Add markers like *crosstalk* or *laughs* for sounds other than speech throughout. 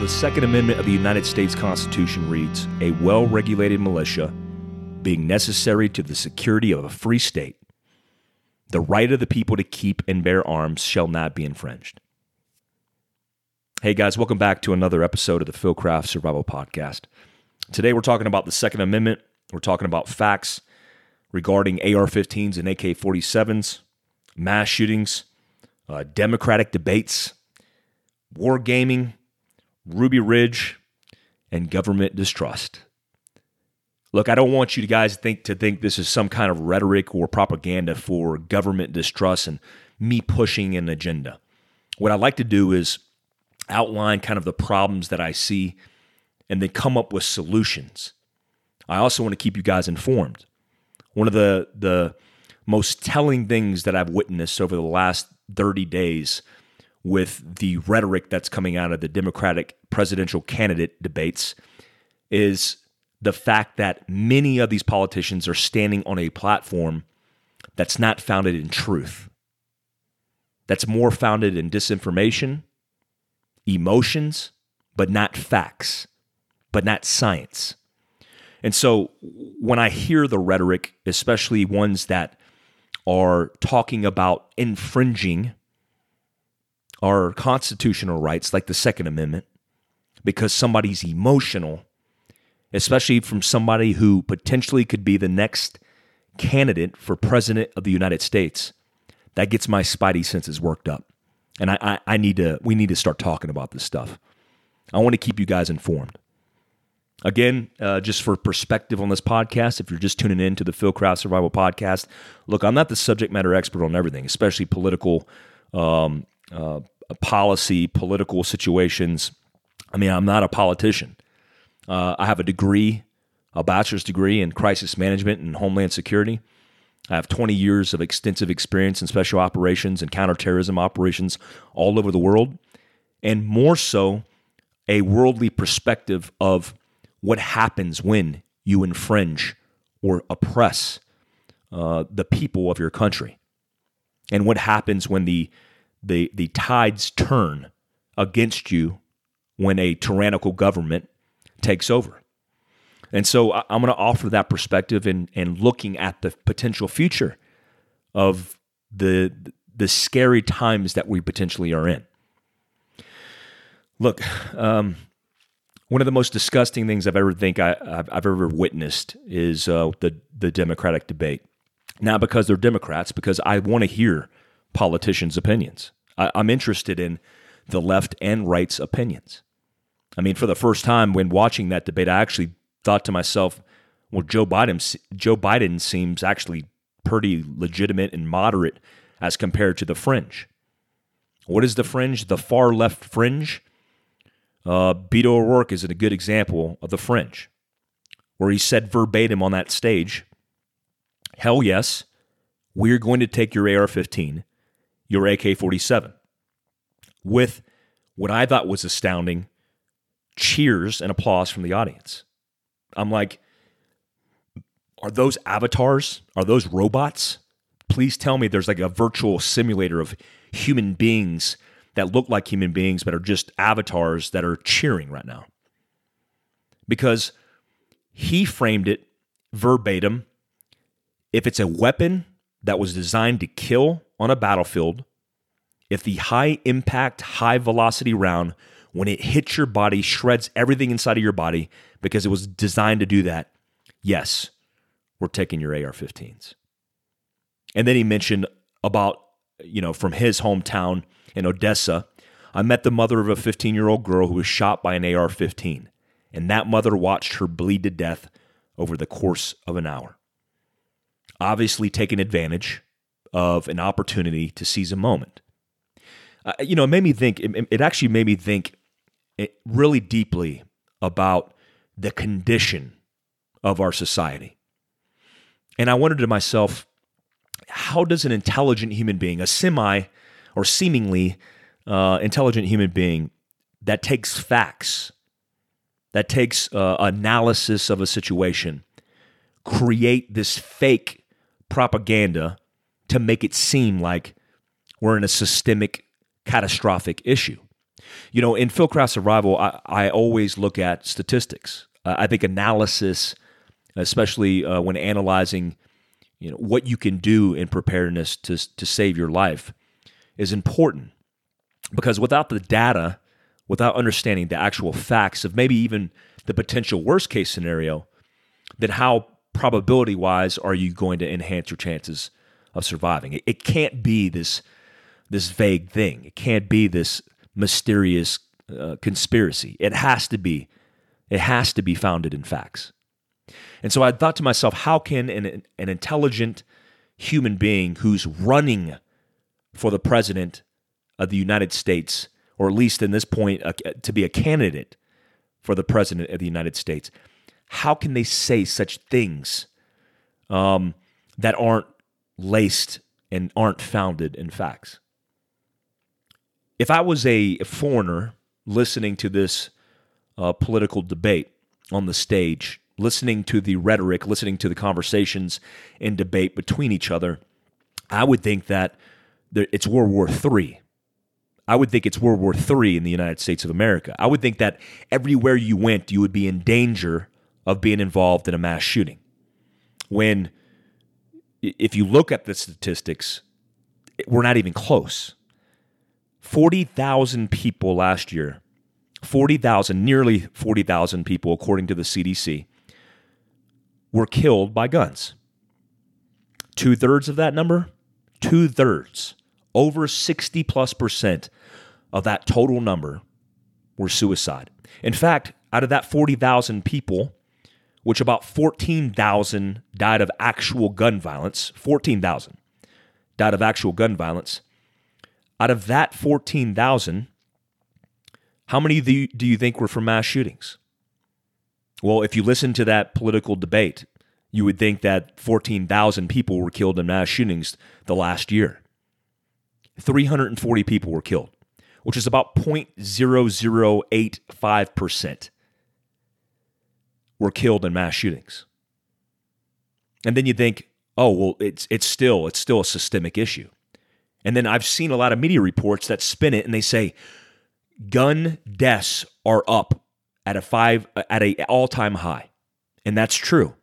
The Second Amendment of the United States Constitution reads A well regulated militia being necessary to the security of a free state, the right of the people to keep and bear arms shall not be infringed. Hey guys, welcome back to another episode of the Fieldcraft Survival Podcast. Today we're talking about the Second Amendment. We're talking about facts regarding AR 15s and AK 47s, mass shootings, uh, Democratic debates, wargaming, Ruby Ridge, and government distrust. Look, I don't want you guys to think to think this is some kind of rhetoric or propaganda for government distrust and me pushing an agenda. What I'd like to do is outline kind of the problems that I see and then come up with solutions. I also want to keep you guys informed. One of the the most telling things that I've witnessed over the last 30 days with the rhetoric that's coming out of the Democratic presidential candidate debates is the fact that many of these politicians are standing on a platform that's not founded in truth, that's more founded in disinformation, emotions, but not facts, but not science. And so when I hear the rhetoric, especially ones that are talking about infringing our constitutional rights, like the Second Amendment, because somebody's emotional, especially from somebody who potentially could be the next candidate for president of the United States, that gets my spidey senses worked up. And I, I, I need to, we need to start talking about this stuff. I want to keep you guys informed. Again, uh, just for perspective on this podcast, if you're just tuning in to the Fieldcraft Survival Podcast, look, I'm not the subject matter expert on everything, especially political um, uh, policy, political situations. I mean, I'm not a politician. Uh, I have a degree, a bachelor's degree in crisis management and homeland security. I have 20 years of extensive experience in special operations and counterterrorism operations all over the world, and more so, a worldly perspective of what happens when you infringe or oppress uh, the people of your country, and what happens when the the the tides turn against you when a tyrannical government takes over. And so I'm going to offer that perspective and and looking at the potential future of the the scary times that we potentially are in. Look, um, one of the most disgusting things I've ever think I, have ever witnessed is uh, the the Democratic debate. Not because they're Democrats, because I want to hear politicians' opinions. I, I'm interested in the left and right's opinions. I mean, for the first time when watching that debate, I actually thought to myself, well, Joe Biden, Joe Biden seems actually pretty legitimate and moderate as compared to the fringe. What is the fringe? The far left fringe. Uh, Beto O'Rourke is a good example of the fringe, where he said verbatim on that stage, "Hell yes, we're going to take your AR-15, your AK-47," with what I thought was astounding cheers and applause from the audience. I'm like, are those avatars? Are those robots? Please tell me there's like a virtual simulator of human beings that look like human beings but are just avatars that are cheering right now. Because he framed it verbatim. If it's a weapon that was designed to kill on a battlefield, if the high impact, high velocity round when it hits your body, shreds everything inside of your body because it was designed to do that. Yes, we're taking your AR 15s. And then he mentioned about, you know, from his hometown in Odessa, I met the mother of a 15 year old girl who was shot by an AR 15. And that mother watched her bleed to death over the course of an hour. Obviously, taking advantage of an opportunity to seize a moment. Uh, you know, it made me think, it, it actually made me think really deeply about the condition of our society. And I wondered to myself, how does an intelligent human being, a semi or seemingly uh, intelligent human being that takes facts, that takes uh, analysis of a situation, create this fake propaganda to make it seem like we're in a systemic, catastrophic issue? You know, in Fieldcraft Survival, I, I always look at statistics. Uh, I think analysis, especially uh, when analyzing, you know, what you can do in preparedness to to save your life, is important because without the data, without understanding the actual facts of maybe even the potential worst case scenario, then how probability wise are you going to enhance your chances of surviving? It, it can't be this this vague thing. It can't be this mysterious uh, conspiracy. It has to be it has to be founded in facts. And so I thought to myself, how can an, an intelligent human being who's running for the president of the United States, or at least in this point, to be a candidate for the president of the United States, how can they say such things um, that aren't laced and aren't founded in facts? If I was a foreigner listening to this uh, political debate on the stage, listening to the rhetoric, listening to the conversations and debate between each other, I would think that it's World War III. I would think it's World War III in the United States of America. I would think that everywhere you went, you would be in danger of being involved in a mass shooting. When, if you look at the statistics, we're not even close. 40,000 people last year, 40,000, nearly 40,000 people, according to the CDC, were killed by guns. Two thirds of that number, two thirds, over 60 plus percent of that total number were suicide. In fact, out of that 40,000 people, which about 14,000 died of actual gun violence, 14,000 died of actual gun violence. Out of that 14,000, how many do you, think were from mass shootings? Well, if you listen to that political debate, you would think that 14,000 people were killed in mass shootings the last year. 340 people were killed, which is about 0.0085% were killed in mass shootings. And then you think, oh, well, it's it's still it's still a systemic issue. And then I've seen a lot of media reports that spin it and they say gun deaths are up at a five at a all-time high. And that's true.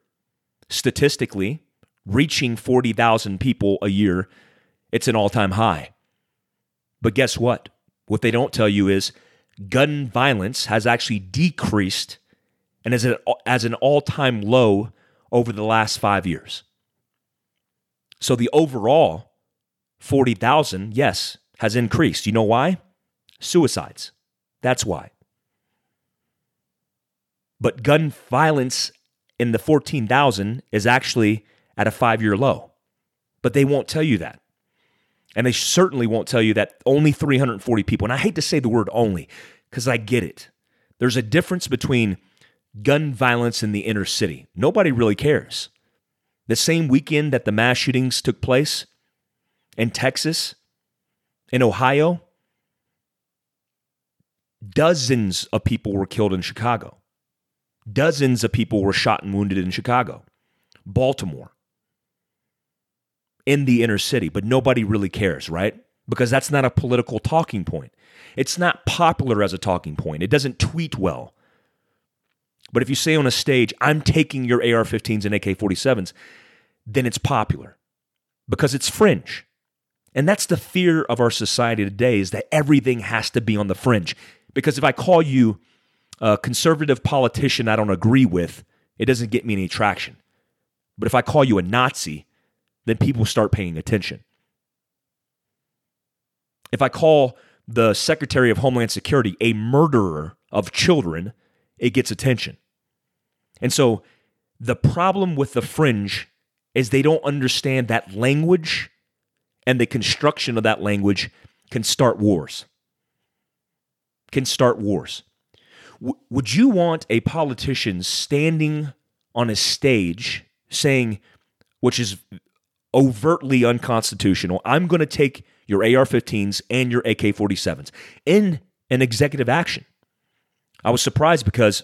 Statistically, reaching 40,000 people a year, it's an all-time high. But guess what? What they don't tell you is gun violence has actually decreased and as an all time low over the last five years. So the overall 40,000, yes, has increased. You know why? Suicides. That's why. But gun violence in the 14,000 is actually at a five year low. But they won't tell you that. And they certainly won't tell you that only 340 people, and I hate to say the word only because I get it. There's a difference between gun violence in the inner city. Nobody really cares. The same weekend that the mass shootings took place in Texas, in Ohio, dozens of people were killed in Chicago. Dozens of people were shot and wounded in Chicago, Baltimore, in the inner city, but nobody really cares, right? Because that's not a political talking point. It's not popular as a talking point. It doesn't tweet well. But if you say on a stage, I'm taking your AR 15s and AK 47s, then it's popular because it's fringe. And that's the fear of our society today is that everything has to be on the fringe. Because if I call you a conservative politician I don't agree with, it doesn't get me any traction. But if I call you a Nazi, then people start paying attention. If I call the Secretary of Homeland Security a murderer of children, it gets attention. And so the problem with the fringe is they don't understand that language and the construction of that language can start wars. Can start wars. W- would you want a politician standing on a stage saying, which is overtly unconstitutional, I'm going to take your AR 15s and your AK 47s in an executive action? I was surprised because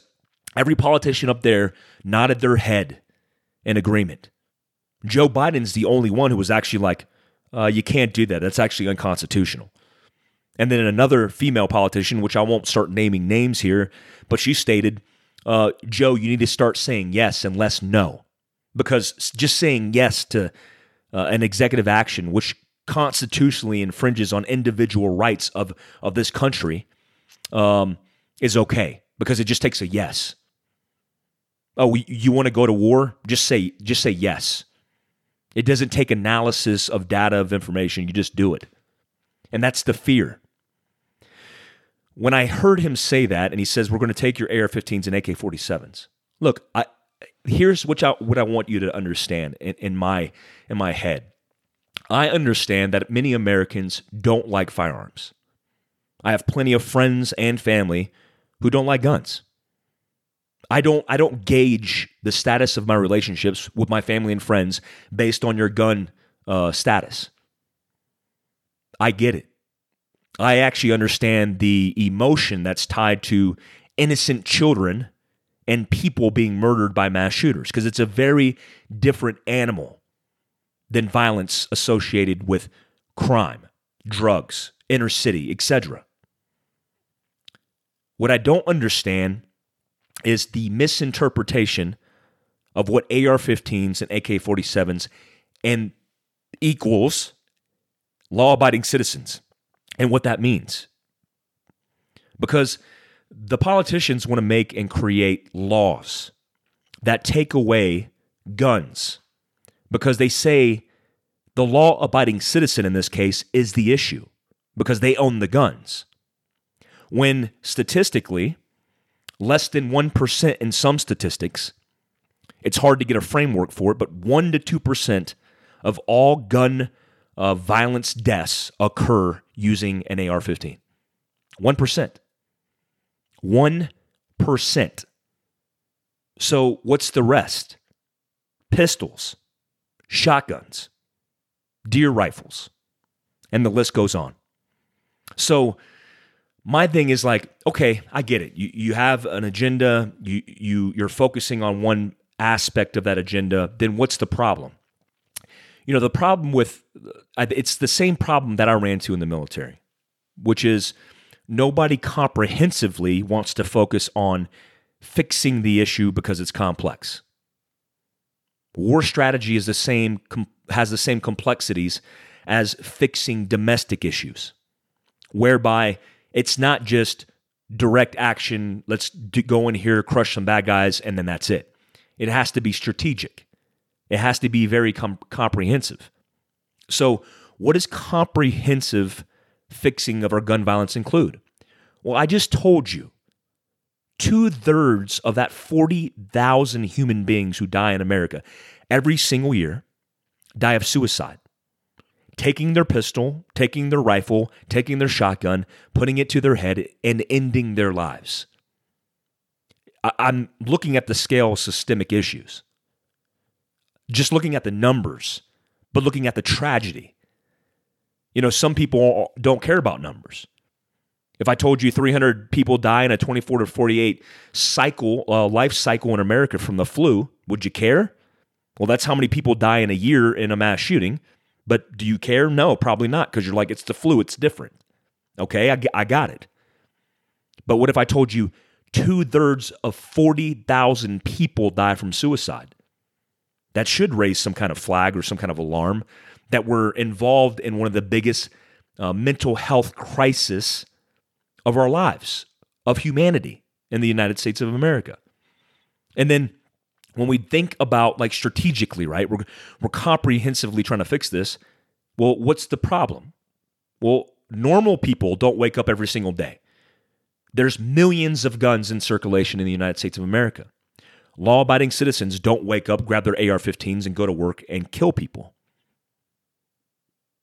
every politician up there nodded their head in agreement. Joe Biden's the only one who was actually like, uh, you can't do that. That's actually unconstitutional. And then another female politician, which I won't start naming names here, but she stated, uh, Joe, you need to start saying yes and less no. Because just saying yes to uh, an executive action, which constitutionally infringes on individual rights of, of this country, um, is okay because it just takes a yes. Oh, you want to go to war? Just say just say yes. It doesn't take analysis of data of information. You just do it. And that's the fear. When I heard him say that, and he says, We're going to take your AR 15s and AK 47s. Look, I, here's what I, what I want you to understand in, in, my, in my head. I understand that many Americans don't like firearms. I have plenty of friends and family who don't like guns. I don't I don't gauge the status of my relationships with my family and friends based on your gun uh, status. I get it. I actually understand the emotion that's tied to innocent children and people being murdered by mass shooters because it's a very different animal than violence associated with crime, drugs, inner city, etc. What I don't understand is the misinterpretation of what AR 15s and AK 47s and equals law abiding citizens and what that means. Because the politicians want to make and create laws that take away guns because they say the law abiding citizen in this case is the issue because they own the guns. When statistically, less than 1% in some statistics, it's hard to get a framework for it, but 1 to 2% of all gun uh, violence deaths occur using an AR 15. 1%. 1%. So, what's the rest? Pistols, shotguns, deer rifles, and the list goes on. So, my thing is like, okay, I get it. You you have an agenda, you you you're focusing on one aspect of that agenda, then what's the problem? You know, the problem with uh, it's the same problem that I ran to in the military, which is nobody comprehensively wants to focus on fixing the issue because it's complex. War strategy is the same has the same complexities as fixing domestic issues, whereby it's not just direct action, let's do, go in here, crush some bad guys, and then that's it. It has to be strategic, it has to be very com- comprehensive. So, what does comprehensive fixing of our gun violence include? Well, I just told you two thirds of that 40,000 human beings who die in America every single year die of suicide taking their pistol, taking their rifle, taking their shotgun, putting it to their head, and ending their lives. I'm looking at the scale of systemic issues, just looking at the numbers, but looking at the tragedy. You know, some people don't care about numbers. If I told you 300 people die in a 24 to 48 cycle, uh, life cycle in America from the flu, would you care? Well, that's how many people die in a year in a mass shooting. But do you care? No, probably not, because you're like, it's the flu, it's different. Okay, I, I got it. But what if I told you two thirds of 40,000 people die from suicide? That should raise some kind of flag or some kind of alarm that we're involved in one of the biggest uh, mental health crisis of our lives, of humanity in the United States of America. And then when we think about like strategically, right? We're we're comprehensively trying to fix this. Well, what's the problem? Well, normal people don't wake up every single day. There's millions of guns in circulation in the United States of America. Law abiding citizens don't wake up, grab their AR 15s, and go to work and kill people.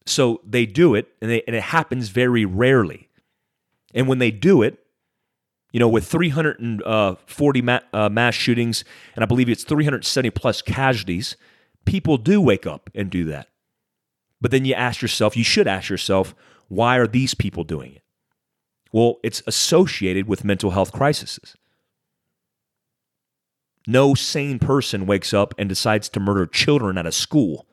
So they do it, and, they, and it happens very rarely. And when they do it, you know, with 340 ma- uh, mass shootings, and I believe it's 370 plus casualties, people do wake up and do that. But then you ask yourself, you should ask yourself, why are these people doing it? Well, it's associated with mental health crises. No sane person wakes up and decides to murder children at a school.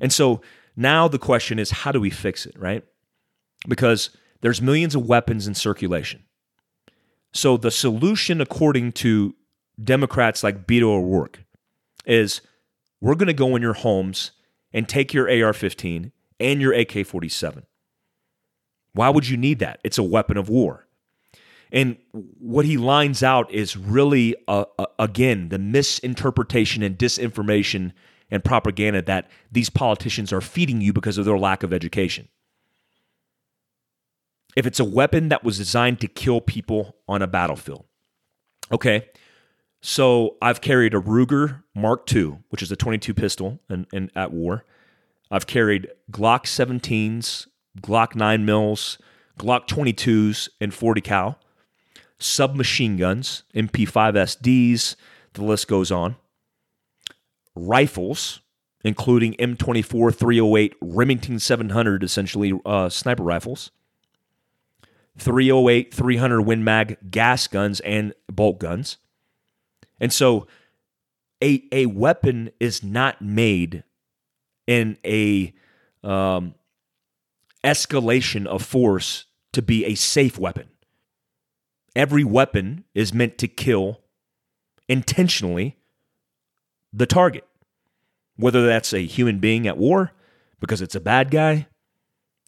And so now the question is, how do we fix it, right? because there's millions of weapons in circulation. So the solution, according to Democrats like Beto O'Rourke, is we're going to go in your homes and take your AR 15 and your AK 47. Why would you need that? It's a weapon of war. And what he lines out is really, uh, uh, again, the misinterpretation and disinformation and propaganda that these politicians are feeding you because of their lack of education. If it's a weapon that was designed to kill people on a battlefield, okay, so I've carried a Ruger Mark II, which is a 22 pistol and, in, at war. I've carried Glock 17s, Glock 9 mils, Glock 22s, and 40 cal, submachine guns, MP5 SDs, the list goes on. Rifles, including M24 308 Remington 700, essentially uh, sniper rifles, 308 300 Win Mag gas guns, and bolt guns. And so a, a weapon is not made in a um, escalation of force to be a safe weapon. Every weapon is meant to kill intentionally the target, whether that's a human being at war because it's a bad guy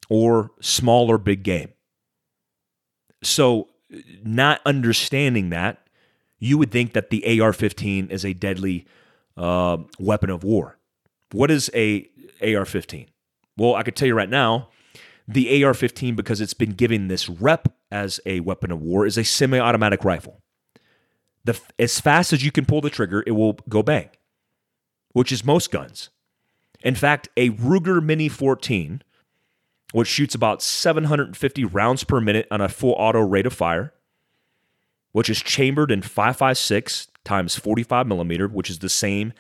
or small or big game. So, not understanding that, you would think that the AR 15 is a deadly uh, weapon of war. What is a AR 15? Well, I could tell you right now, the AR 15, because it's been given this rep as a weapon of war, is a semi automatic rifle. The, as fast as you can pull the trigger, it will go bang, which is most guns. In fact, a Ruger Mini 14, which shoots about 750 rounds per minute on a full auto rate of fire, which is chambered in 556 times 45 millimeter, which is the same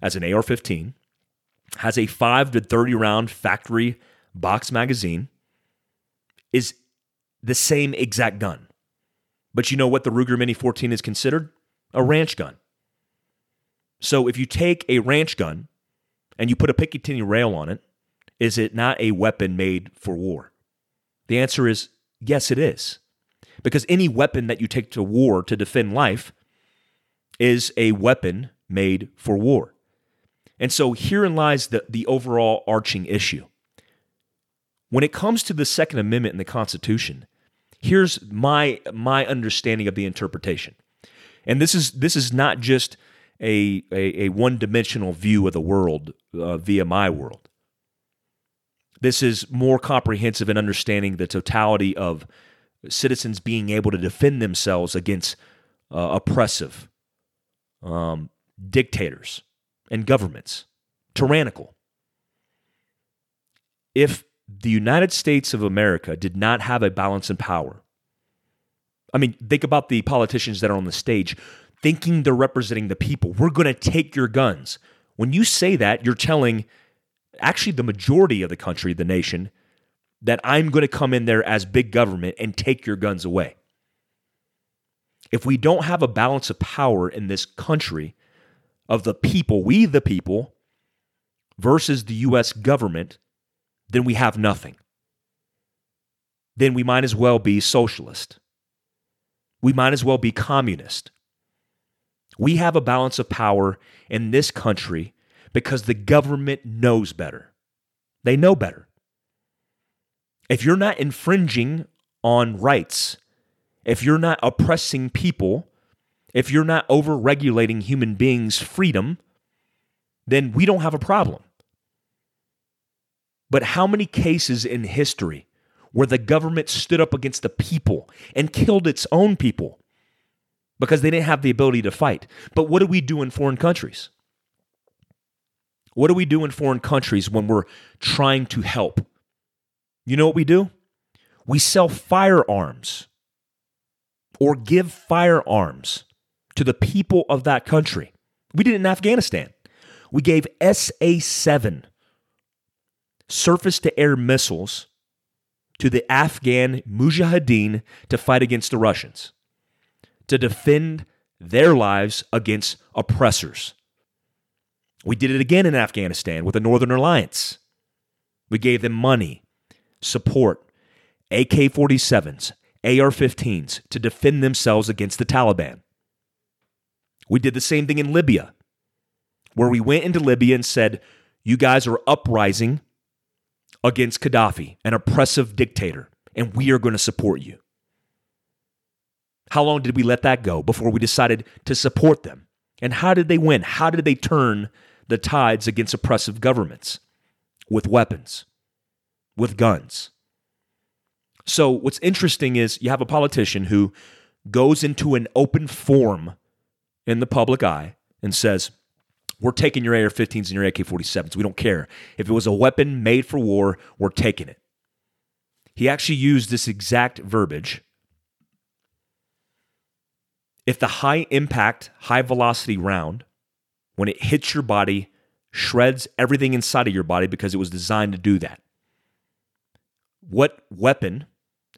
as an AR 15, has a 5 to 30 round factory box magazine, is the same exact gun. But you know what the Ruger Mini 14 is considered? A ranch gun. So if you take a ranch gun and you put a Picatinny rail on it, is it not a weapon made for war? The answer is yes, it is. Because any weapon that you take to war to defend life is a weapon made for war. And so herein lies the, the overall arching issue. When it comes to the Second Amendment in the Constitution, here's my my understanding of the interpretation. And this is this is not just a, a, a one-dimensional view of the world uh, via my world. This is more comprehensive in understanding the totality of citizens being able to defend themselves against uh, oppressive um, dictators and governments, tyrannical. If the United States of America did not have a balance in power, I mean, think about the politicians that are on the stage thinking they're representing the people. We're going to take your guns. When you say that, you're telling actually the majority of the country, the nation, that I'm going to come in there as big government and take your guns away. If we don't have a balance of power in this country of the people, we the people, versus the US government, then we have nothing. Then we might as well be socialist. We might as well be communist. We have a balance of power in this country because the government knows better. They know better. If you're not infringing on rights, if you're not oppressing people, if you're not over regulating human beings' freedom, then we don't have a problem. But how many cases in history where the government stood up against the people and killed its own people because they didn't have the ability to fight? But what do we do in foreign countries? What do we do in foreign countries when we're trying to help? You know what we do? We sell firearms or give firearms to the people of that country. We did it in Afghanistan. We gave SA 7 surface to air missiles to the Afghan Mujahideen to fight against the Russians, to defend their lives against oppressors. We did it again in Afghanistan with the Northern Alliance. We gave them money, support. AK 47s, AR 15s to defend themselves against the Taliban. We did the same thing in Libya, where we went into Libya and said, You guys are uprising against Gaddafi, an oppressive dictator, and we are going to support you. How long did we let that go before we decided to support them? And how did they win? How did they turn the tides against oppressive governments? With weapons, with guns. So, what's interesting is you have a politician who goes into an open forum in the public eye and says, We're taking your AR 15s and your AK 47s. We don't care. If it was a weapon made for war, we're taking it. He actually used this exact verbiage. If the high impact, high velocity round, when it hits your body, shreds everything inside of your body because it was designed to do that. What weapon,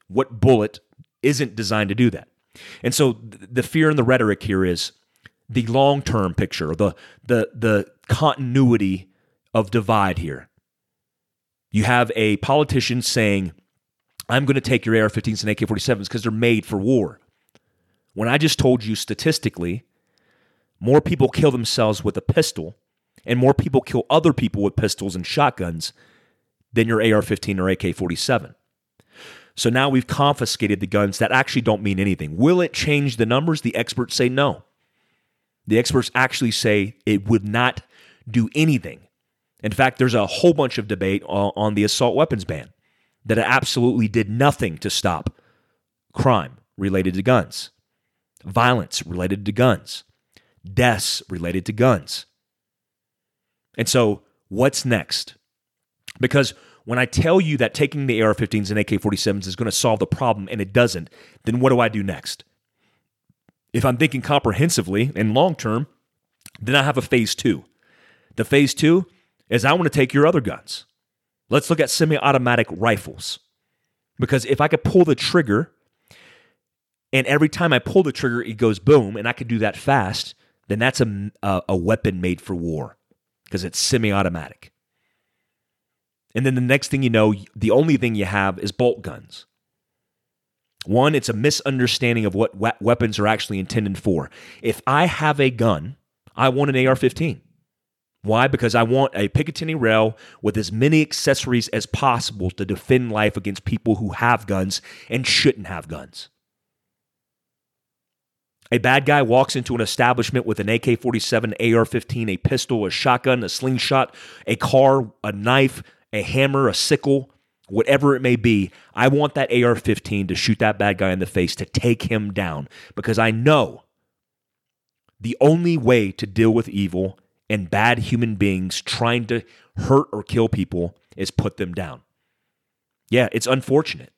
what bullet isn't designed to do that? And so the fear and the rhetoric here is the long term picture, the, the, the continuity of divide here. You have a politician saying, I'm going to take your AR 15s and AK 47s because they're made for war. When I just told you statistically, more people kill themselves with a pistol and more people kill other people with pistols and shotguns than your AR 15 or AK 47. So now we've confiscated the guns that actually don't mean anything. Will it change the numbers? The experts say no. The experts actually say it would not do anything. In fact, there's a whole bunch of debate on the assault weapons ban that it absolutely did nothing to stop crime related to guns, violence related to guns, deaths related to guns. And so, what's next? Because when I tell you that taking the AR 15s and AK 47s is going to solve the problem and it doesn't, then what do I do next? If I'm thinking comprehensively and long term, then I have a phase two. The phase two is I want to take your other guns. Let's look at semi automatic rifles. Because if I could pull the trigger, and every time I pull the trigger, it goes boom, and I could do that fast, then that's a, a, a weapon made for war because it's semi automatic. And then the next thing you know, the only thing you have is bolt guns. One, it's a misunderstanding of what we- weapons are actually intended for. If I have a gun, I want an AR 15. Why? Because I want a Picatinny rail with as many accessories as possible to defend life against people who have guns and shouldn't have guns. A bad guy walks into an establishment with an AK 47, AR 15, a pistol, a shotgun, a slingshot, a car, a knife, a hammer, a sickle, whatever it may be. I want that AR 15 to shoot that bad guy in the face, to take him down, because I know the only way to deal with evil and bad human beings trying to hurt or kill people is put them down. Yeah, it's unfortunate.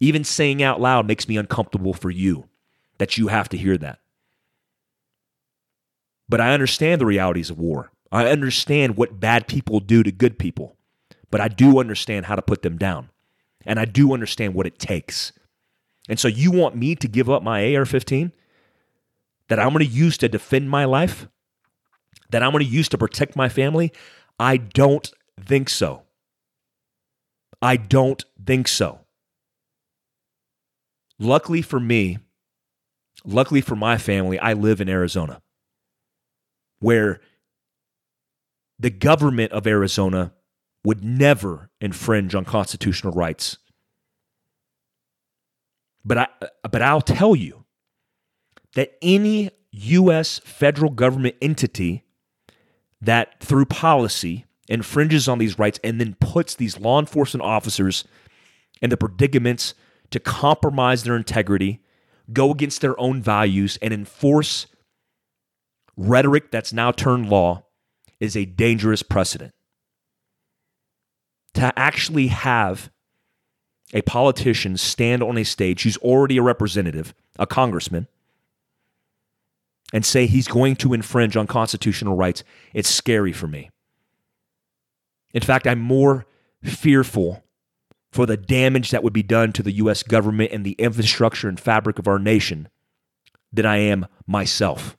Even saying out loud makes me uncomfortable for you that you have to hear that. But I understand the realities of war. I understand what bad people do to good people. But I do understand how to put them down. And I do understand what it takes. And so you want me to give up my AR 15 that I'm going to use to defend my life? That I'm going to use to protect my family? I don't think so. I don't think so. Luckily for me, luckily for my family, I live in Arizona where the government of Arizona would never infringe on constitutional rights. But I but I'll tell you that any US federal government entity that through policy infringes on these rights and then puts these law enforcement officers in the predicaments to compromise their integrity, go against their own values, and enforce rhetoric that's now turned law is a dangerous precedent to actually have a politician stand on a stage who's already a representative, a congressman, and say he's going to infringe on constitutional rights, it's scary for me. In fact, I'm more fearful for the damage that would be done to the U.S. government and the infrastructure and fabric of our nation than I am myself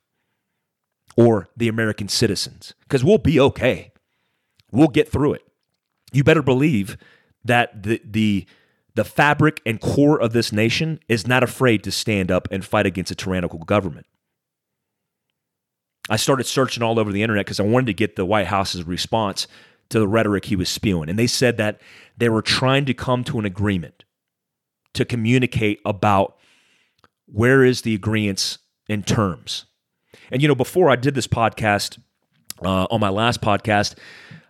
or the American citizens. Because we'll be okay. We'll get through it you better believe that the the the fabric and core of this nation is not afraid to stand up and fight against a tyrannical government. I started searching all over the internet because I wanted to get the White House's response to the rhetoric he was spewing. And they said that they were trying to come to an agreement to communicate about where is the agreements in terms. And, you know, before I did this podcast, uh, on my last podcast,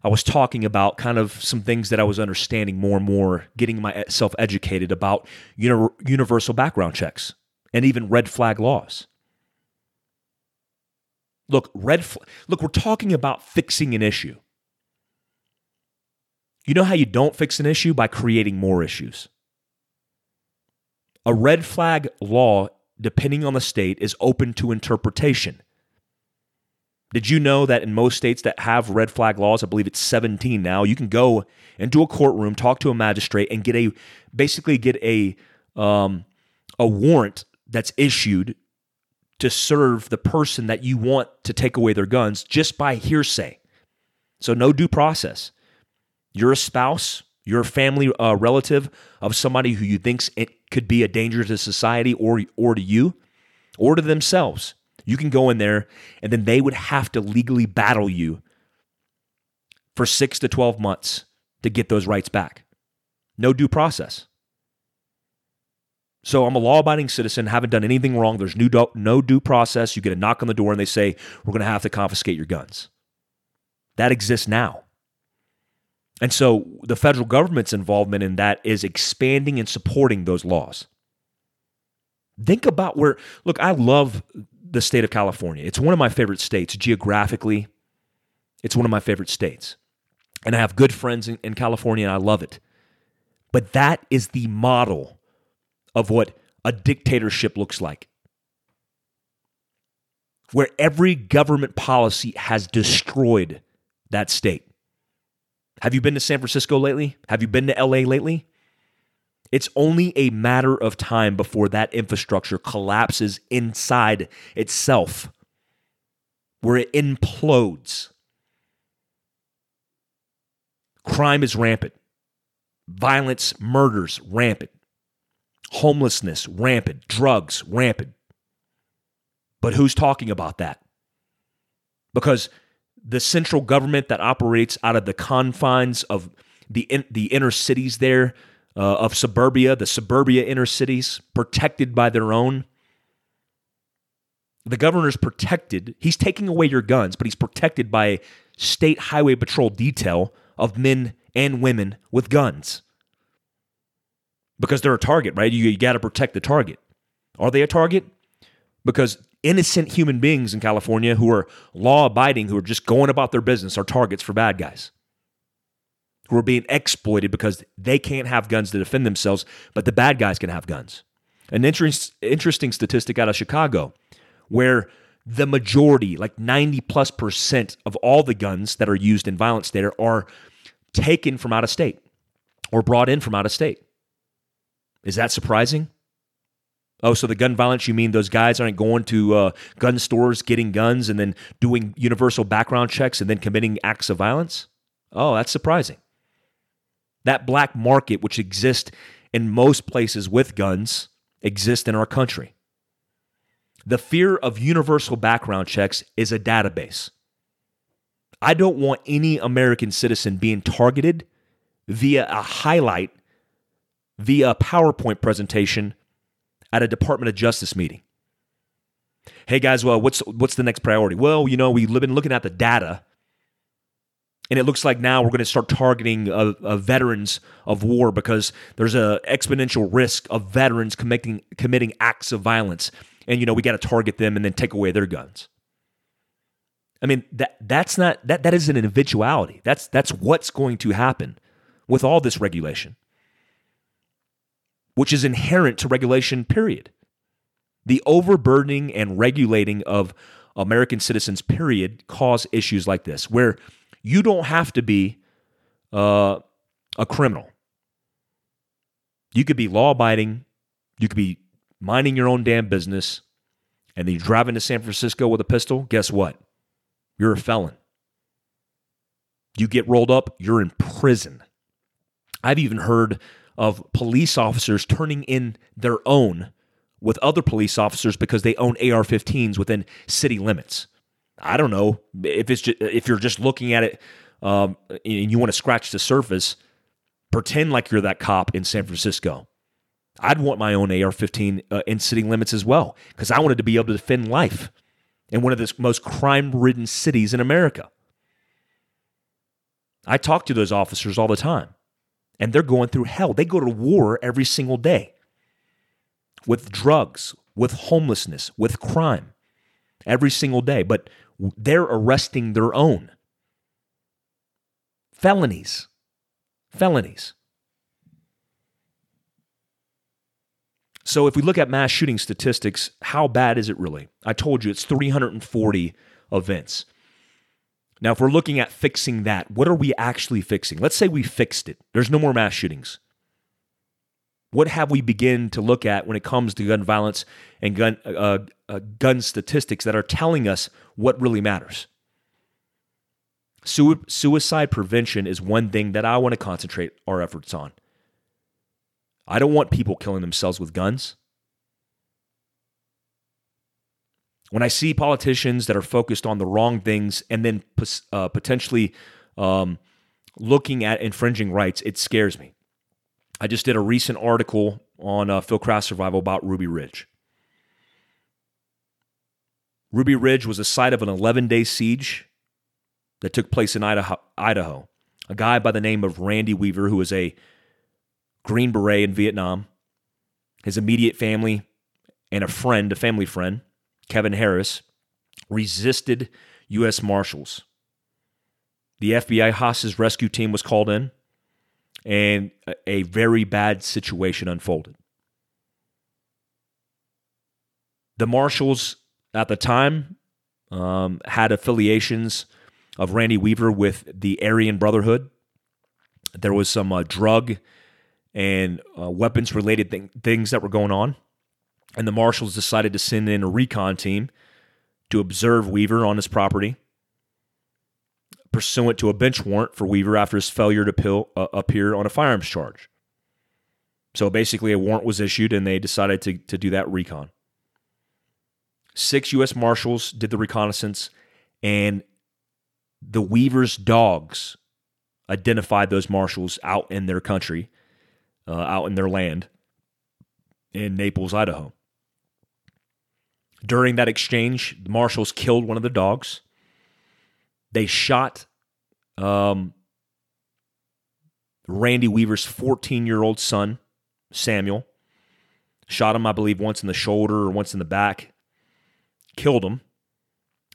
I was talking about kind of some things that I was understanding more and more, getting myself educated about uni- universal background checks and even red flag laws. Look, red fl- look, we're talking about fixing an issue. You know how you don't fix an issue by creating more issues. A red flag law, depending on the state, is open to interpretation. Did you know that in most states that have red flag laws, I believe it's 17 now, you can go into a courtroom, talk to a magistrate, and get a basically get a um, a warrant that's issued to serve the person that you want to take away their guns just by hearsay. So no due process. You're a spouse, you're a family uh, relative of somebody who you think it could be a danger to society or or to you or to themselves. You can go in there and then they would have to legally battle you for six to 12 months to get those rights back. No due process. So I'm a law abiding citizen, haven't done anything wrong. There's no due process. You get a knock on the door and they say, we're going to have to confiscate your guns. That exists now. And so the federal government's involvement in that is expanding and supporting those laws. Think about where, look, I love the state of California. It's one of my favorite states geographically. It's one of my favorite states. And I have good friends in, in California and I love it. But that is the model of what a dictatorship looks like. Where every government policy has destroyed that state. Have you been to San Francisco lately? Have you been to LA lately? It's only a matter of time before that infrastructure collapses inside itself, where it implodes. Crime is rampant, violence, murders rampant, homelessness rampant, drugs rampant. But who's talking about that? Because the central government that operates out of the confines of the in, the inner cities there uh, of suburbia, the suburbia inner cities, protected by their own. The governor's protected. He's taking away your guns, but he's protected by state highway patrol detail of men and women with guns. Because they're a target, right? You, you got to protect the target. Are they a target? Because innocent human beings in California who are law abiding, who are just going about their business, are targets for bad guys who are being exploited because they can't have guns to defend themselves, but the bad guys can have guns. An interest, interesting statistic out of Chicago where the majority, like 90 plus percent of all the guns that are used in violence there are taken from out of state or brought in from out of state. Is that surprising? Oh, so the gun violence, you mean those guys aren't going to uh, gun stores getting guns and then doing universal background checks and then committing acts of violence? Oh, that's surprising. That black market, which exists in most places with guns, exists in our country. The fear of universal background checks is a database. I don't want any American citizen being targeted via a highlight, via a PowerPoint presentation at a Department of Justice meeting. Hey guys, well, what's what's the next priority? Well, you know, we've been looking at the data and it looks like now we're going to start targeting uh, uh, veterans of war because there's a exponential risk of veterans committing committing acts of violence, and you know we got to target them and then take away their guns. I mean that that's not that that is an eventuality. That's that's what's going to happen with all this regulation, which is inherent to regulation. Period. The overburdening and regulating of American citizens. Period cause issues like this where you don't have to be uh, a criminal. You could be law abiding. You could be minding your own damn business. And then you drive into San Francisco with a pistol. Guess what? You're a felon. You get rolled up, you're in prison. I've even heard of police officers turning in their own with other police officers because they own AR-15s within city limits. I don't know if it's just, if you're just looking at it um, and you want to scratch the surface. Pretend like you're that cop in San Francisco. I'd want my own AR-15 uh, in city limits as well because I wanted to be able to defend life in one of the most crime-ridden cities in America. I talk to those officers all the time, and they're going through hell. They go to war every single day with drugs, with homelessness, with crime every single day, but they're arresting their own. Felonies. Felonies. So if we look at mass shooting statistics, how bad is it really? I told you it's 340 events. Now, if we're looking at fixing that, what are we actually fixing? Let's say we fixed it. There's no more mass shootings. What have we begin to look at when it comes to gun violence and gun uh, uh, gun statistics that are telling us what really matters? suicide prevention is one thing that I want to concentrate our efforts on. I don't want people killing themselves with guns. When I see politicians that are focused on the wrong things and then uh, potentially um, looking at infringing rights, it scares me. I just did a recent article on uh, Fieldcraft Survival about Ruby Ridge. Ruby Ridge was the site of an 11 day siege that took place in Idaho, Idaho. A guy by the name of Randy Weaver, who was a Green Beret in Vietnam, his immediate family, and a friend, a family friend, Kevin Harris, resisted U.S. Marshals. The FBI hostage rescue team was called in, and a very bad situation unfolded. The Marshals at the time um, had affiliations of Randy Weaver with the Aryan Brotherhood. There was some uh, drug and uh, weapons related th- things that were going on. And the marshals decided to send in a recon team to observe Weaver on his property, pursuant to a bench warrant for Weaver after his failure to pill, uh, appear on a firearms charge. So basically, a warrant was issued and they decided to, to do that recon. Six U.S. Marshals did the reconnaissance, and the Weaver's dogs identified those marshals out in their country uh, out in their land in Naples, Idaho. During that exchange, the marshals killed one of the dogs. They shot um, Randy Weaver's 14 year old son, Samuel. Shot him, I believe, once in the shoulder or once in the back. Killed him.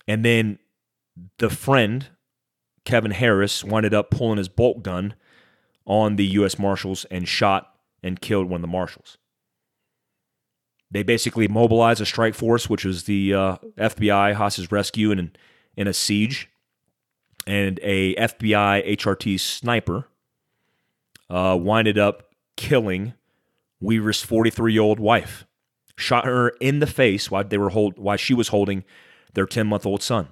And then the friend, Kevin Harris, winded up pulling his bolt gun on the U.S. Marshals and shot and killed one of the Marshals. They basically mobilized a strike force, which was the uh, FBI hostage rescue in, in a siege, and a FBI HRT sniper uh, winded up killing Weaver's 43 year old wife. Shot her in the face while they were hold, while she was holding their 10 month old son.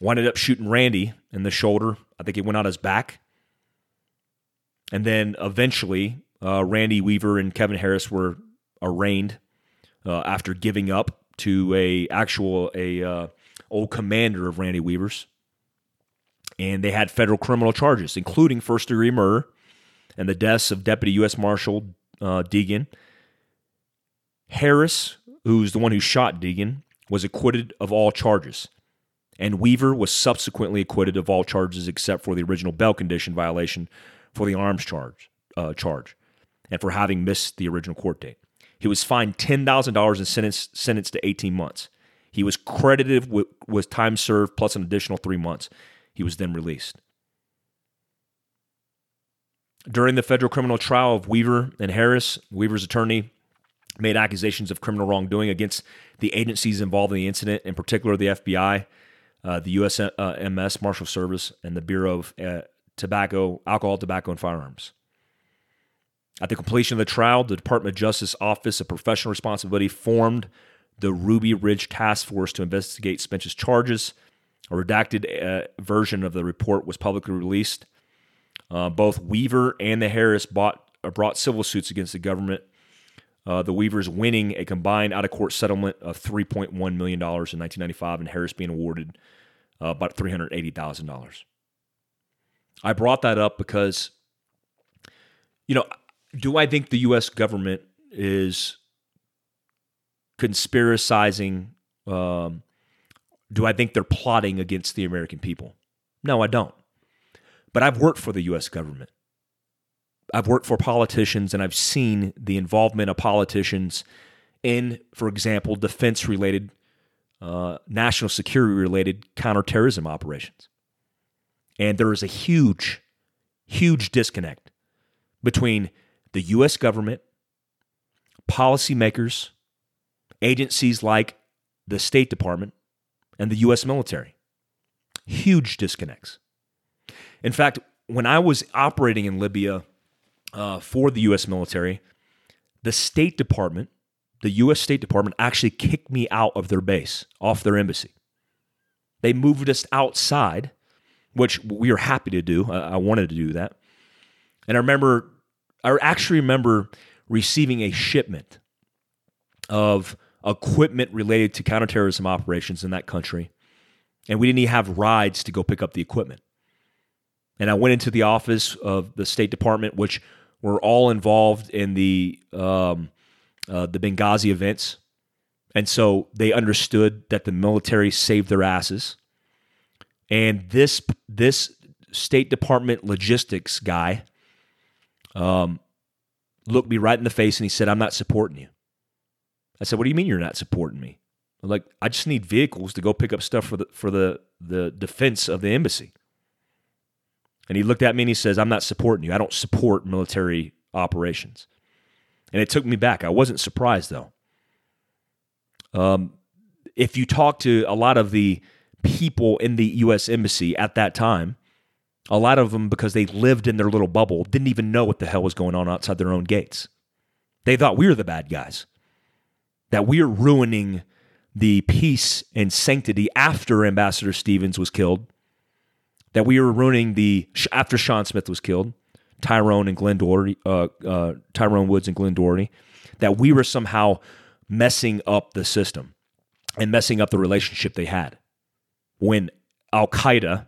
Winded up shooting Randy in the shoulder. I think he went out his back. And then eventually, uh, Randy Weaver and Kevin Harris were arraigned uh, after giving up to a actual a uh, old commander of Randy Weaver's, and they had federal criminal charges, including first degree murder and the deaths of Deputy U.S. Marshal uh, Degan. Harris, who's the one who shot Degan, was acquitted of all charges and Weaver was subsequently acquitted of all charges except for the original bail condition violation for the arms charge, uh, charge and for having missed the original court date. He was fined $10,000 and sentenced, sentenced to 18 months. He was credited with, with time served plus an additional three months. He was then released. During the federal criminal trial of Weaver and Harris, Weaver's attorney made accusations of criminal wrongdoing against the agencies involved in the incident, in particular the FBI, uh, the USMS uh, Marshal Service, and the Bureau of uh, Tobacco, Alcohol, Tobacco, and Firearms. At the completion of the trial, the Department of Justice Office of Professional Responsibility formed the Ruby Ridge Task Force to investigate Spence's charges. A redacted uh, version of the report was publicly released Uh, both Weaver and the Harris bought, uh, brought civil suits against the government. Uh, the Weavers winning a combined out of court settlement of $3.1 million in 1995, and Harris being awarded uh, about $380,000. I brought that up because, you know, do I think the U.S. government is conspiracizing? Um, do I think they're plotting against the American people? No, I don't. But I've worked for the U.S. government. I've worked for politicians and I've seen the involvement of politicians in, for example, defense related, uh, national security related counterterrorism operations. And there is a huge, huge disconnect between the U.S. government, policymakers, agencies like the State Department, and the U.S. military. Huge disconnects. In fact, when I was operating in Libya uh, for the U.S. military, the State Department, the U.S. State Department, actually kicked me out of their base, off their embassy. They moved us outside, which we were happy to do. I, I wanted to do that. And I remember, I actually remember receiving a shipment of equipment related to counterterrorism operations in that country. And we didn't even have rides to go pick up the equipment. And I went into the office of the State Department, which were all involved in the um, uh, the Benghazi events, and so they understood that the military saved their asses. And this this State Department logistics guy um, looked me right in the face and he said, "I'm not supporting you." I said, "What do you mean you're not supporting me?" I'm like, "I just need vehicles to go pick up stuff for the for the the defense of the embassy." And he looked at me and he says, I'm not supporting you. I don't support military operations. And it took me back. I wasn't surprised though. Um, if you talk to a lot of the people in the U.S. Embassy at that time, a lot of them, because they lived in their little bubble, didn't even know what the hell was going on outside their own gates. They thought we were the bad guys, that we are ruining the peace and sanctity after Ambassador Stevens was killed that we were ruining the after Sean Smith was killed, Tyrone and Glenn Doherty, uh, uh, Tyrone Woods and Glenn Doherty, that we were somehow messing up the system and messing up the relationship they had. When Al Qaeda,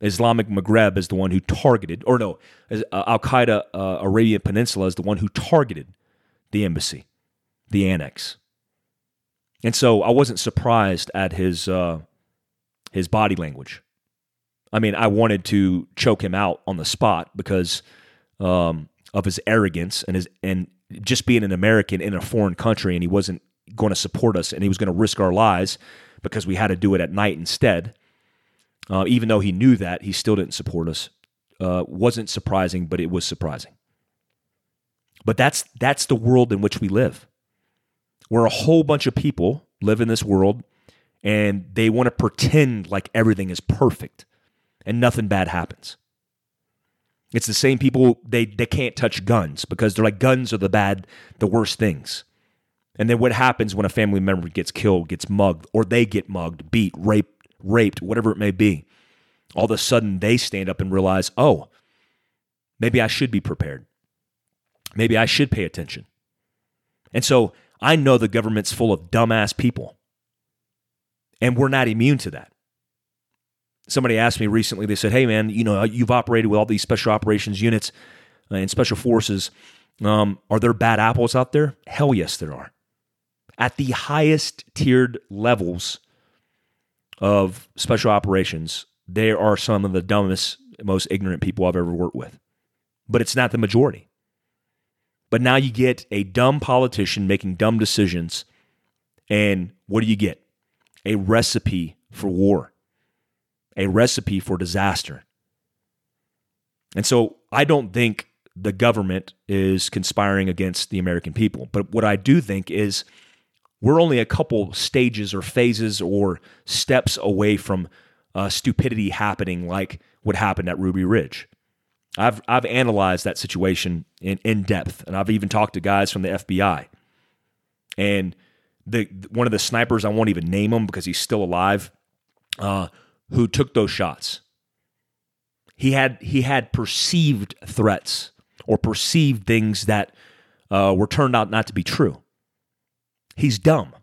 Islamic Maghreb, is the one who targeted, or no, uh, Al Qaeda uh, Arabian Peninsula is the one who targeted the embassy, the annex. And so I wasn't surprised at his uh, his body language I mean, I wanted to choke him out on the spot because um, of his arrogance and his and just being an American in a foreign country, and he wasn't going to support us, and he was going to risk our lives because we had to do it at night instead. Uh, even though he knew that, he still didn't support us. Uh, wasn't surprising, but it was surprising. But that's that's the world in which we live. Where a whole bunch of people live in this world, and they want to pretend like everything is perfect and nothing bad happens. It's the same people they they can't touch guns because they're like guns are the bad, the worst things. And then what happens when a family member gets killed, gets mugged, or they get mugged, beat, raped, raped, whatever it may be? All of a sudden they stand up and realize, oh, maybe I should be prepared. Maybe I should pay attention. And so I know the government's full of dumbass people. And we're not immune to that somebody asked me recently, they said, Hey, man, you know, you've operated with all these special operations units and special forces. Um, are there bad apples out there? Hell yes, there are. At the highest tiered levels of special operations, they are some of the dumbest, most ignorant people I've ever worked with. But it's not the majority. But now you get a dumb politician making dumb decisions. And what do you get? A recipe for war a recipe for disaster. And so I don't think the government is conspiring against the American people. But what I do think is we're only a couple stages or phases or steps away from uh, stupidity happening like what happened at Ruby Ridge. I've, I've analyzed that situation in, in depth, and I've even talked to guys from the FBI. And the one of the snipers, I won't even name him because he's still alive, uh, who took those shots. He had he had perceived threats or perceived things that uh, were turned out not to be true. He's dumb.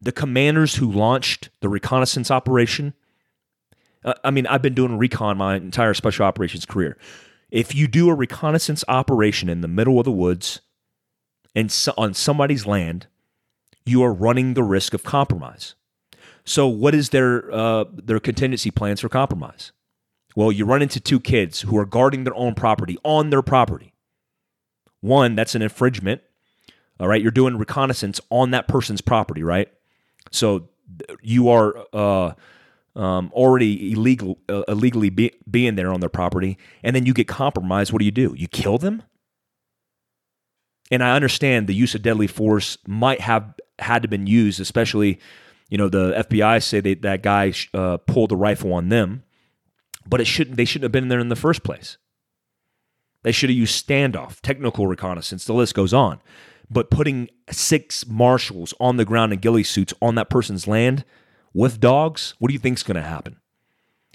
The commanders who launched the reconnaissance operation. Uh, I mean, I've been doing recon my entire special operations career. If you do a reconnaissance operation in the middle of the woods and so, on somebody's land, you are running the risk of compromise. So, what is their uh, their contingency plans for compromise? Well, you run into two kids who are guarding their own property on their property. One, that's an infringement. All right, you're doing reconnaissance on that person's property, right? So you are uh, um, already illegal, uh, illegally be, being there on their property, and then you get compromised. What do you do? You kill them. And I understand the use of deadly force might have had to been used, especially, you know, the FBI say that that guy uh, pulled a rifle on them, but it shouldn't. They shouldn't have been there in the first place. They should have used standoff, technical reconnaissance. The list goes on. But putting six marshals on the ground in ghillie suits on that person's land with dogs, what do you think is going to happen?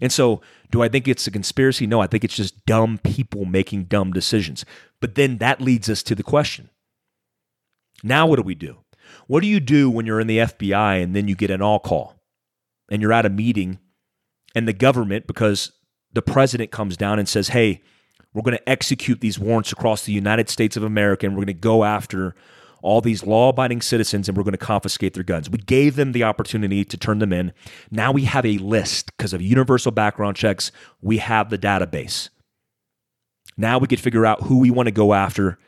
And so, do I think it's a conspiracy? No, I think it's just dumb people making dumb decisions. But then that leads us to the question now, what do we do? What do you do when you're in the FBI and then you get an all call and you're at a meeting and the government, because the president comes down and says, hey, we're going to execute these warrants across the United States of America and we're going to go after all these law abiding citizens and we're going to confiscate their guns. We gave them the opportunity to turn them in. Now we have a list because of universal background checks. We have the database. Now we could figure out who we want to go after,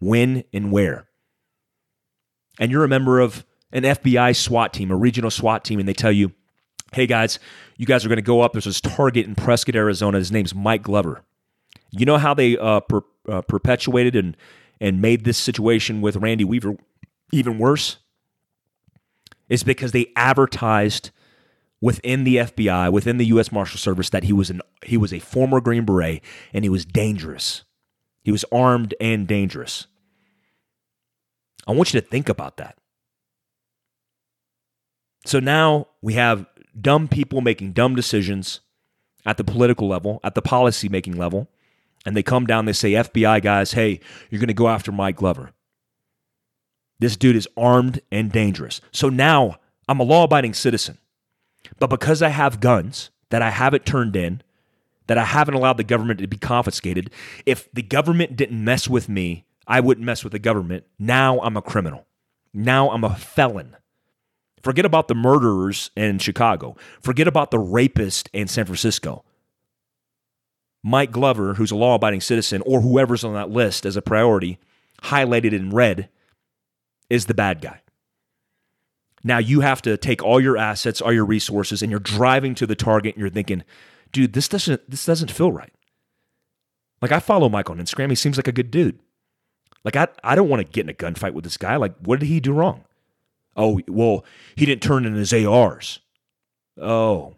when, and where. And you're a member of an FBI SWAT team, a regional SWAT team, and they tell you, hey guys, you guys are going to go up. There's this target in Prescott, Arizona. His name's Mike Glover. You know how they uh, per, uh, perpetuated and and made this situation with Randy Weaver even worse? Is because they advertised within the FBI, within the U.S. Marshal Service, that he was an he was a former Green Beret and he was dangerous. He was armed and dangerous. I want you to think about that. So now we have dumb people making dumb decisions at the political level, at the policy making level and they come down, they say, FBI guys, hey, you're going to go after Mike Glover. This dude is armed and dangerous. So now I'm a law abiding citizen. But because I have guns that I haven't turned in, that I haven't allowed the government to be confiscated, if the government didn't mess with me, I wouldn't mess with the government. Now I'm a criminal. Now I'm a felon. Forget about the murderers in Chicago. Forget about the rapist in San Francisco. Mike Glover, who's a law abiding citizen, or whoever's on that list as a priority, highlighted in red, is the bad guy. Now you have to take all your assets, all your resources, and you're driving to the target and you're thinking, dude, this doesn't this doesn't feel right. Like I follow Mike on Instagram. He seems like a good dude. Like I, I don't want to get in a gunfight with this guy. Like, what did he do wrong? Oh, well, he didn't turn in his ARs. Oh.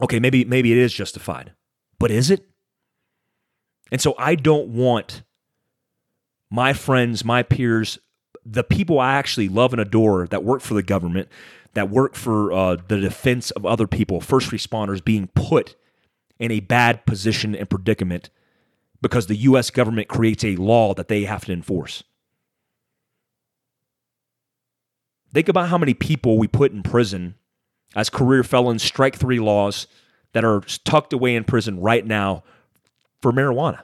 Okay, maybe maybe it is justified. But is it? And so I don't want my friends, my peers, the people I actually love and adore that work for the government, that work for uh, the defense of other people, first responders, being put in a bad position and predicament because the U.S. government creates a law that they have to enforce. Think about how many people we put in prison as career felons, strike three laws that are tucked away in prison right now for marijuana.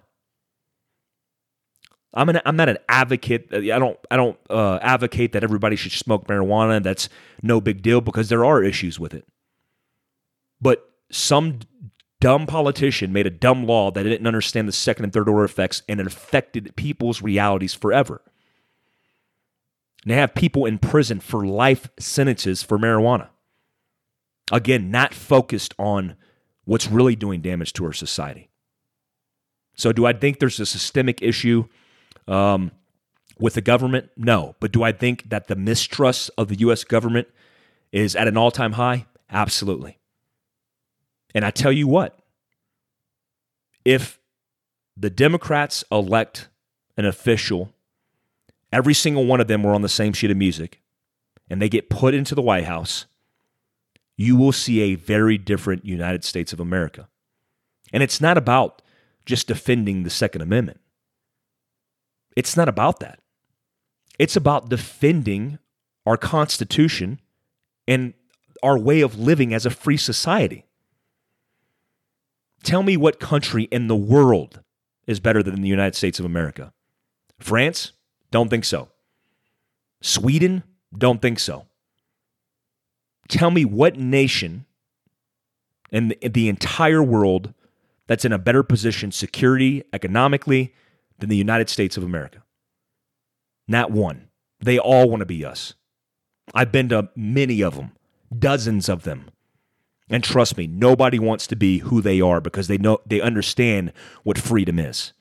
I'm an, I'm not an advocate. I don't I don't uh, advocate that everybody should smoke marijuana. That's no big deal because there are issues with it. But some dumb politician made a dumb law that didn't understand the second and third order effects, and it affected people's realities forever. And they have people in prison for life sentences for marijuana. Again, not focused on what's really doing damage to our society. So, do I think there's a systemic issue um, with the government? No. But do I think that the mistrust of the U.S. government is at an all time high? Absolutely. And I tell you what, if the Democrats elect an official, every single one of them were on the same sheet of music, and they get put into the White House, you will see a very different United States of America. And it's not about just defending the Second Amendment. It's not about that. It's about defending our Constitution and our way of living as a free society. Tell me what country in the world is better than the United States of America. France? Don't think so. Sweden? Don't think so. Tell me what nation in the entire world that's in a better position security, economically, than the United States of America. Not one. They all want to be us. I've been to many of them, dozens of them. And trust me, nobody wants to be who they are because they know they understand what freedom is.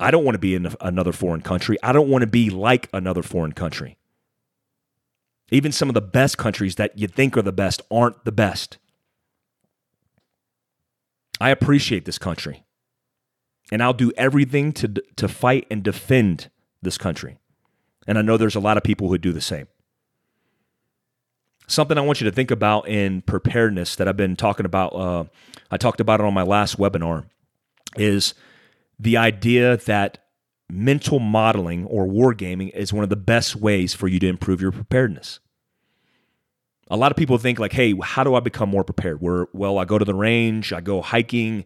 I don't want to be in another foreign country. I don't want to be like another foreign country. Even some of the best countries that you think are the best aren't the best. I appreciate this country. And I'll do everything to, to fight and defend this country. And I know there's a lot of people who do the same. Something I want you to think about in preparedness that I've been talking about, uh, I talked about it on my last webinar, is the idea that mental modeling or wargaming is one of the best ways for you to improve your preparedness. A lot of people think like, "Hey, how do I become more prepared?" Where well, I go to the range, I go hiking,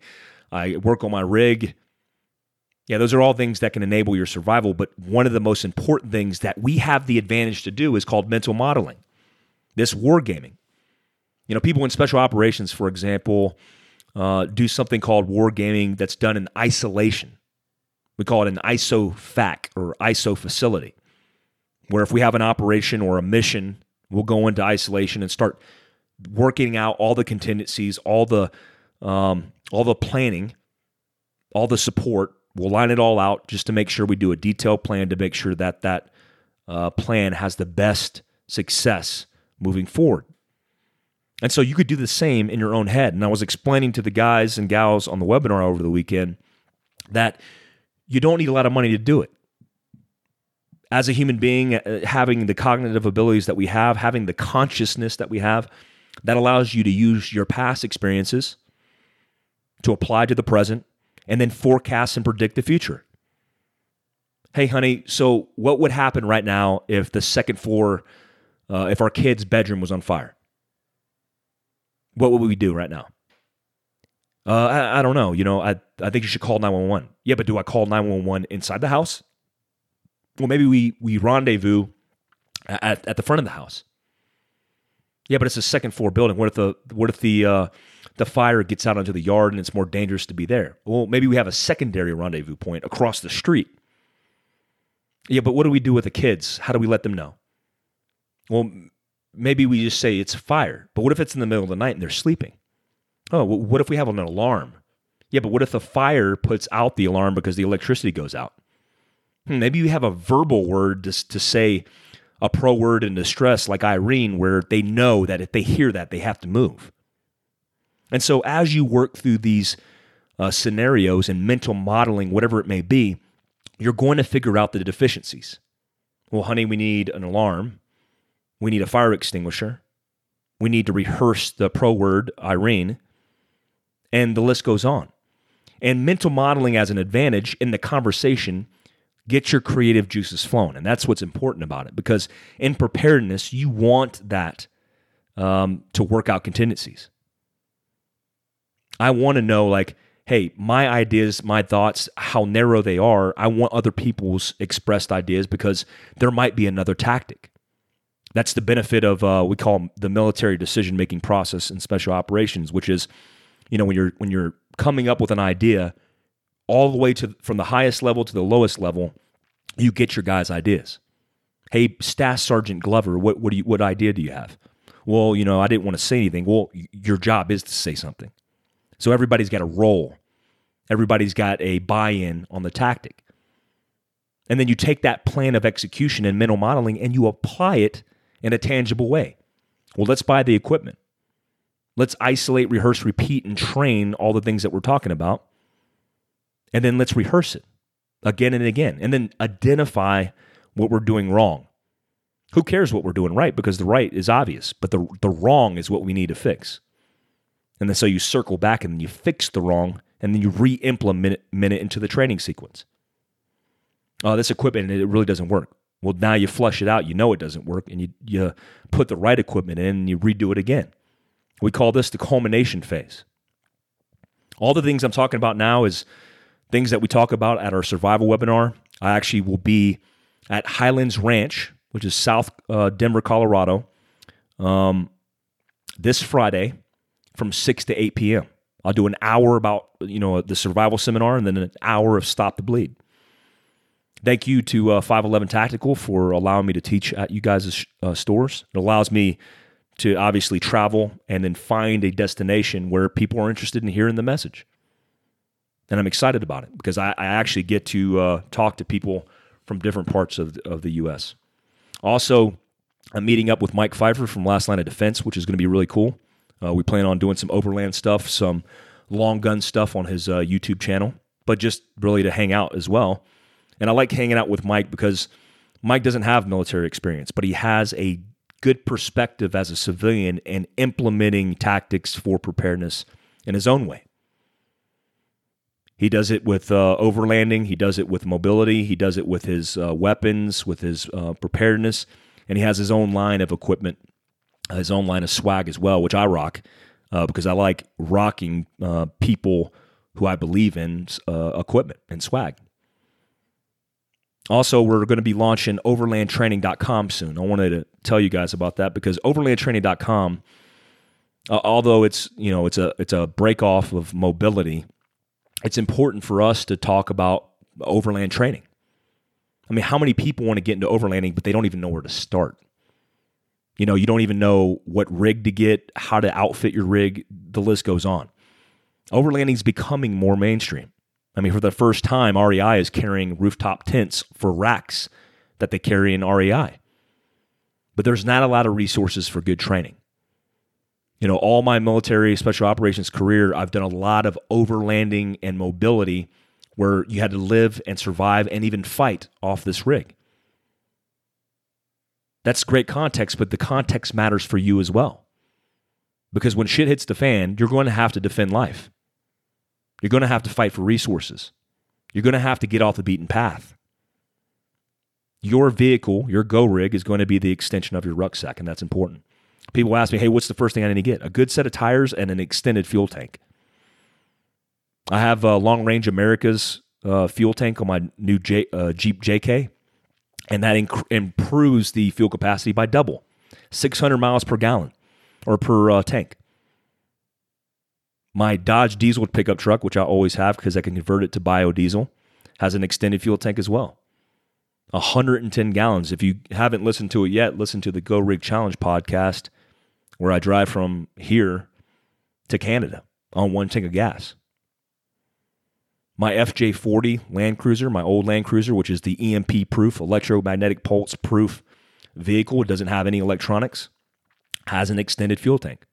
I work on my rig. Yeah, those are all things that can enable your survival, but one of the most important things that we have the advantage to do is called mental modeling. This wargaming. You know, people in special operations, for example, uh, do something called wargaming that's done in isolation. We call it an ISO FAC or ISO facility, where if we have an operation or a mission, we'll go into isolation and start working out all the contingencies, all the um, all the planning, all the support. We'll line it all out just to make sure we do a detailed plan to make sure that that uh, plan has the best success moving forward. And so you could do the same in your own head. And I was explaining to the guys and gals on the webinar over the weekend that you don't need a lot of money to do it. As a human being, uh, having the cognitive abilities that we have, having the consciousness that we have, that allows you to use your past experiences to apply to the present and then forecast and predict the future. Hey, honey, so what would happen right now if the second floor, uh, if our kid's bedroom was on fire? what would we do right now? Uh, I, I, don't know. You know, I, I think you should call 911. Yeah, but do I call 911 inside the house? Well, maybe we, we rendezvous at, at the front of the house. Yeah, but it's a second floor building. What if the what if the uh, the fire gets out onto the yard and it's more dangerous to be there? Well, maybe we have a secondary rendezvous point across the street. Yeah, but what do we do with the kids? How do we let them know? Well, maybe we just say it's a fire. But what if it's in the middle of the night and they're sleeping? Oh, what if we have an alarm? Yeah, but what if the fire puts out the alarm because the electricity goes out? Hmm, maybe you have a verbal word to, to say a pro word in distress like Irene, where they know that if they hear that, they have to move. And so as you work through these uh, scenarios and mental modeling, whatever it may be, you're going to figure out the deficiencies. Well, honey, we need an alarm. We need a fire extinguisher. We need to rehearse the pro word, Irene. And the list goes on. And mental modeling as an advantage in the conversation gets your creative juices flowing. And that's what's important about it because in preparedness, you want that um, to work out contingencies. I want to know, like, hey, my ideas, my thoughts, how narrow they are. I want other people's expressed ideas because there might be another tactic. That's the benefit of uh, we call the military decision making process in special operations, which is, you know, when you're when you're coming up with an idea, all the way to from the highest level to the lowest level, you get your guys' ideas. Hey, Staff Sergeant Glover, what what do you what idea do you have? Well, you know, I didn't want to say anything. Well, your job is to say something. So everybody's got a role. Everybody's got a buy-in on the tactic. And then you take that plan of execution and mental modeling and you apply it in a tangible way. Well, let's buy the equipment. Let's isolate, rehearse, repeat, and train all the things that we're talking about. And then let's rehearse it again and again. And then identify what we're doing wrong. Who cares what we're doing right? Because the right is obvious, but the, the wrong is what we need to fix. And then so you circle back and then you fix the wrong and then you re implement it into the training sequence. Oh, this equipment, it really doesn't work. Well, now you flush it out, you know it doesn't work, and you, you put the right equipment in and you redo it again. We call this the culmination phase. All the things I'm talking about now is things that we talk about at our survival webinar. I actually will be at Highlands Ranch, which is South uh, Denver, Colorado, um, this Friday from 6 to 8 p.m. I'll do an hour about you know the survival seminar and then an hour of stop the bleed. Thank you to uh, 511 Tactical for allowing me to teach at you guys' uh, stores. It allows me to obviously travel and then find a destination where people are interested in hearing the message. And I'm excited about it because I, I actually get to uh, talk to people from different parts of, of the U.S. Also, I'm meeting up with Mike Pfeiffer from Last Line of Defense, which is going to be really cool. Uh, we plan on doing some overland stuff, some long gun stuff on his uh, YouTube channel, but just really to hang out as well. And I like hanging out with Mike because Mike doesn't have military experience, but he has a good perspective as a civilian and implementing tactics for preparedness in his own way. He does it with uh, overlanding. He does it with mobility. He does it with his uh, weapons, with his uh, preparedness, and he has his own line of equipment, uh, his own line of swag as well, which I rock uh, because I like rocking uh, people who I believe in equipment and swag. Also, we're going to be launching overlandtraining.com soon. I wanted to tell you guys about that because overlandtraining.com, although it's you know it's a it's a break off of mobility it's important for us to talk about overland training. I mean, how many people want to get into overlanding, but they don't even know where to start? You know, you don't even know what rig to get, how to outfit your rig. The list goes on. Overlanding is becoming more mainstream. I mean, for the first time, REI is carrying rooftop tents for racks that they carry in REI. But there's not a lot of resources for good training you know, all my military special operations career, I've done a lot of overlanding and mobility where you had to live and survive and even fight off this rig. That's great context, but the context matters for you as well. Because when shit hits the fan, you're going to have to defend life. You're going to have to fight for resources. You're going to have to get off the beaten path. Your vehicle, your go rig, is going to be the extension of your rucksack, and that's important. People ask me, hey, what's the first thing I need to get? A good set of tires and an extended fuel tank. I have a Long Range America's uh, fuel tank on my new J, uh, Jeep JK, and that inc- improves the fuel capacity by double 600 miles per gallon or per uh, tank. My Dodge diesel pickup truck, which I always have because I can convert it to biodiesel, has an extended fuel tank as well. 110 gallons. If you haven't listened to it yet, listen to the Go Rig Challenge podcast where I drive from here to Canada on one tank of gas. My FJ40 Land Cruiser, my old Land Cruiser, which is the EMP proof, electromagnetic pulse proof vehicle, it doesn't have any electronics, has an extended fuel tank.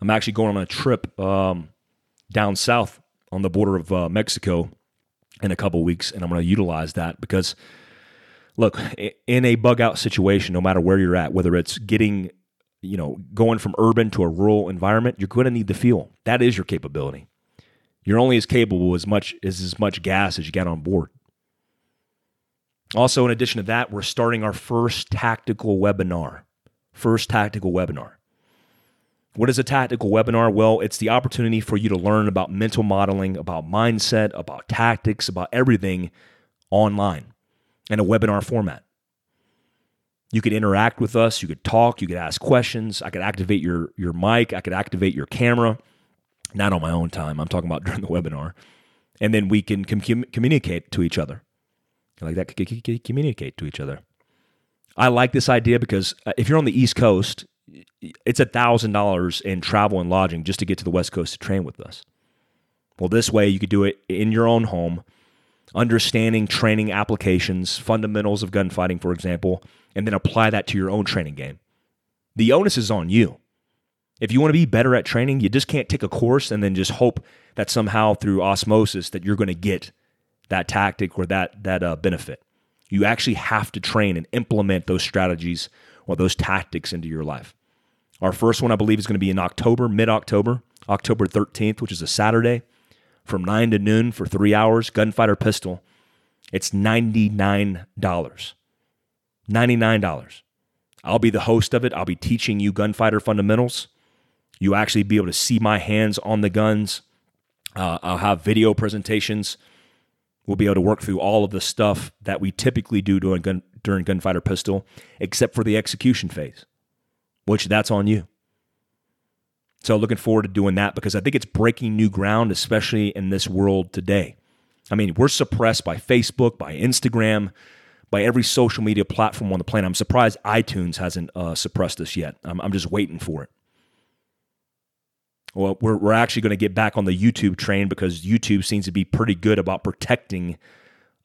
I'm actually going on a trip um, down south on the border of uh, Mexico in a couple weeks, and I'm going to utilize that because, look, in a bug out situation, no matter where you're at, whether it's getting, you know, going from urban to a rural environment, you're going to need the fuel. That is your capability. You're only as capable as much as as much gas as you get on board. Also, in addition to that, we're starting our first tactical webinar. First tactical webinar. What is a tactical webinar? Well, it's the opportunity for you to learn about mental modeling, about mindset, about tactics, about everything online in a webinar format. You could interact with us, you could talk, you could ask questions, I could activate your your mic, I could activate your camera. Not on my own time. I'm talking about *laughs* during the webinar. And then we can com- communicate to each other. Like that communicate to each other. I like this idea because uh, if you're on the East Coast, it's a thousand dollars in travel and lodging just to get to the West Coast to train with us. Well, this way you could do it in your own home, understanding training applications, fundamentals of gunfighting, for example, and then apply that to your own training game. The onus is on you. If you want to be better at training, you just can't take a course and then just hope that somehow through osmosis that you're going to get that tactic or that that uh, benefit. You actually have to train and implement those strategies or those tactics into your life. Our first one, I believe, is going to be in October, mid October, October 13th, which is a Saturday, from 9 to noon for three hours. Gunfighter pistol. It's $99. $99. I'll be the host of it. I'll be teaching you gunfighter fundamentals. You actually be able to see my hands on the guns. Uh, I'll have video presentations. We'll be able to work through all of the stuff that we typically do during, gun, during gunfighter pistol, except for the execution phase, which that's on you. So looking forward to doing that because I think it's breaking new ground, especially in this world today. I mean, we're suppressed by Facebook, by Instagram, by every social media platform on the planet. I'm surprised iTunes hasn't uh, suppressed this yet. I'm, I'm just waiting for it. Well, we're, we're actually going to get back on the YouTube train because YouTube seems to be pretty good about protecting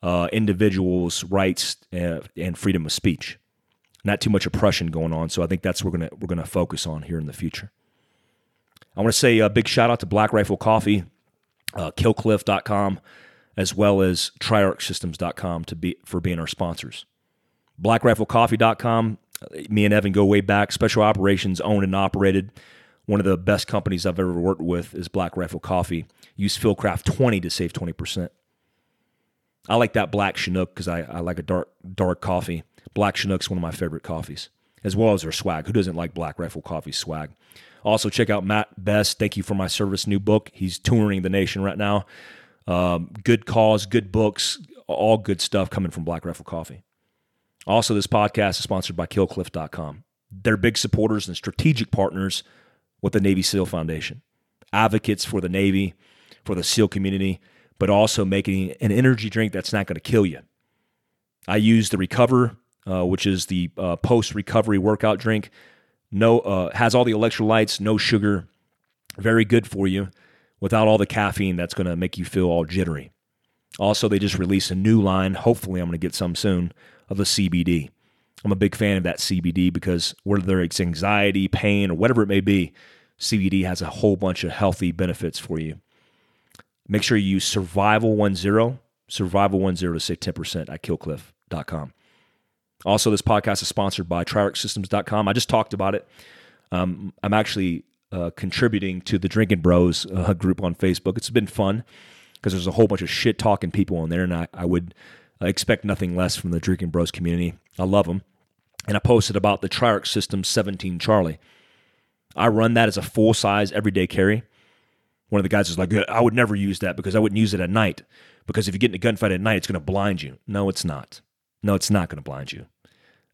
uh, individuals' rights and, uh, and freedom of speech. Not too much oppression going on, so I think that's what we're gonna we're gonna focus on here in the future. I want to say a big shout out to Black Rifle Coffee, uh, Killcliff.com, as well as TriarchSystems.com to be for being our sponsors. BlackRifleCoffee.com. Uh, me and Evan go way back. Special operations owned and operated. One of the best companies I've ever worked with is Black Rifle Coffee. Use Fieldcraft 20 to save 20%. I like that black Chinook because I, I like a dark dark coffee. Black Chinook's one of my favorite coffees, as well as their swag. Who doesn't like Black Rifle Coffee swag? Also, check out Mat Best. Thank you for my service. New book. He's touring the nation right now. Um, good cause, good books, all good stuff coming from Black Rifle Coffee. Also, this podcast is sponsored by KillCliff.com. They're big supporters and strategic partners with the Navy SEAL Foundation, advocates for the Navy, for the SEAL community, but also making an energy drink that's not going to kill you. I use the Recover, uh, which is the uh, post recovery workout drink. No, uh, has all the electrolytes, no sugar, very good for you without all the caffeine that's going to make you feel all jittery. Also, they just released a new line. Hopefully, I'm going to get some soon of the CBD. I'm a big fan of that CBD because whether it's anxiety, pain, or whatever it may be, CBD has a whole bunch of healthy benefits for you. Make sure you use Survival10, Survival10 to save 10% at killcliff.com. Also, this podcast is sponsored by TriarchSystems.com. I just talked about it. Um, I'm actually uh, contributing to the Drinking Bros uh, group on Facebook. It's been fun because there's a whole bunch of shit talking people on there, and I, I would expect nothing less from the Drinking Bros community. I love them. And I posted about the Triarch System 17 Charlie. I run that as a full size everyday carry. One of the guys is like, I would never use that because I wouldn't use it at night. Because if you get in a gunfight at night, it's going to blind you. No, it's not. No, it's not going to blind you.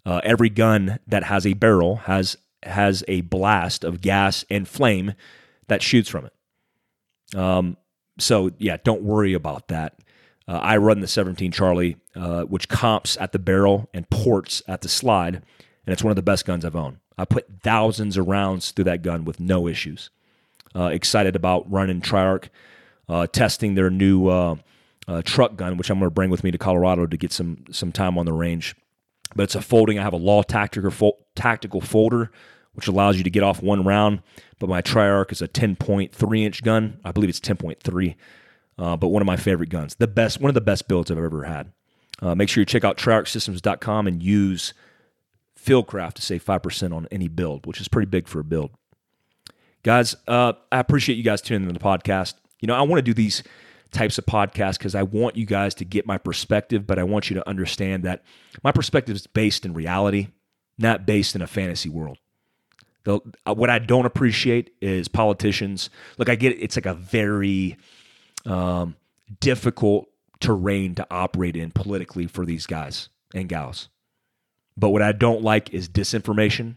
Uh, every gun that has a barrel has has a blast of gas and flame that shoots from it. Um, so yeah, don't worry about that. Uh, I run the 17 Charlie, uh, which comps at the barrel and ports at the slide, and it's one of the best guns I've owned. I put thousands of rounds through that gun with no issues. Uh, excited about running Triarch, uh, testing their new uh, uh, truck gun, which I'm going to bring with me to Colorado to get some some time on the range. But it's a folding. I have a law tactical tactical folder which allows you to get off one round. But my Triarch is a 10.3 inch gun. I believe it's 10.3, uh, but one of my favorite guns. The best, one of the best builds I've ever had. Uh, make sure you check out triarchsystems.com and use Fieldcraft to save 5% on any build, which is pretty big for a build. Guys, uh, I appreciate you guys tuning in to the podcast. You know, I want to do these types of podcasts because I want you guys to get my perspective, but I want you to understand that my perspective is based in reality, not based in a fantasy world. The, uh, what I don't appreciate is politicians. Look, I get it, it's like a very um, difficult terrain to operate in politically for these guys and gals. But what I don't like is disinformation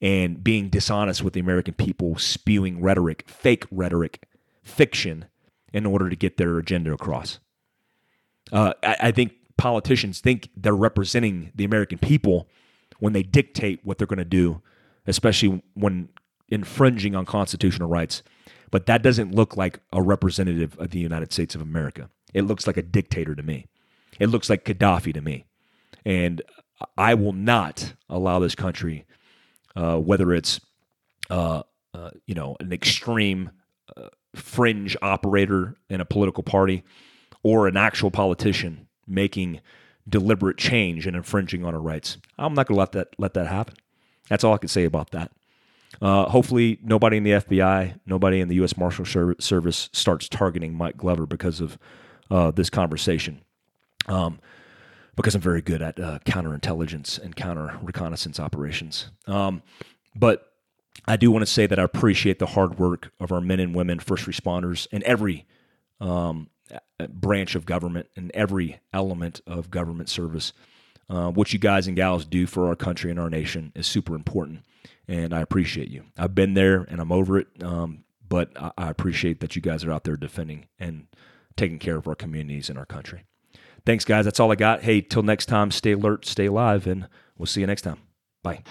and being dishonest with the American people, spewing rhetoric, fake rhetoric, fiction in order to get their agenda across. Uh, I, I think politicians think they're representing the American people when they dictate what they're going to do especially when infringing on constitutional rights. But that doesn't look like a representative of the United States of America. It looks like a dictator to me. It looks like Gaddafi to me. And I will not allow this country, uh, whether it's uh, uh, you know an extreme uh, fringe operator in a political party or an actual politician making deliberate change and infringing on our rights. I'm not going to let that let that happen. That's all I can say about that. Uh, hopefully, nobody in the FBI, nobody in the U.S. Marshal Service starts targeting Mike Glover because of uh, this conversation. Um, because I'm very good at uh, counterintelligence and counter reconnaissance operations. Um, but I do want to say that I appreciate the hard work of our men and women, first responders, and every um, branch of government and every element of government service. Uh, what you guys and gals do for our country and our nation is super important, and I appreciate you. I've been there and I'm over it, um, but I, I appreciate that you guys are out there defending and taking care of our communities and our country. Thanks, guys. That's all I got. Hey, till next time, stay alert, stay alive, and we'll see you next time. Bye.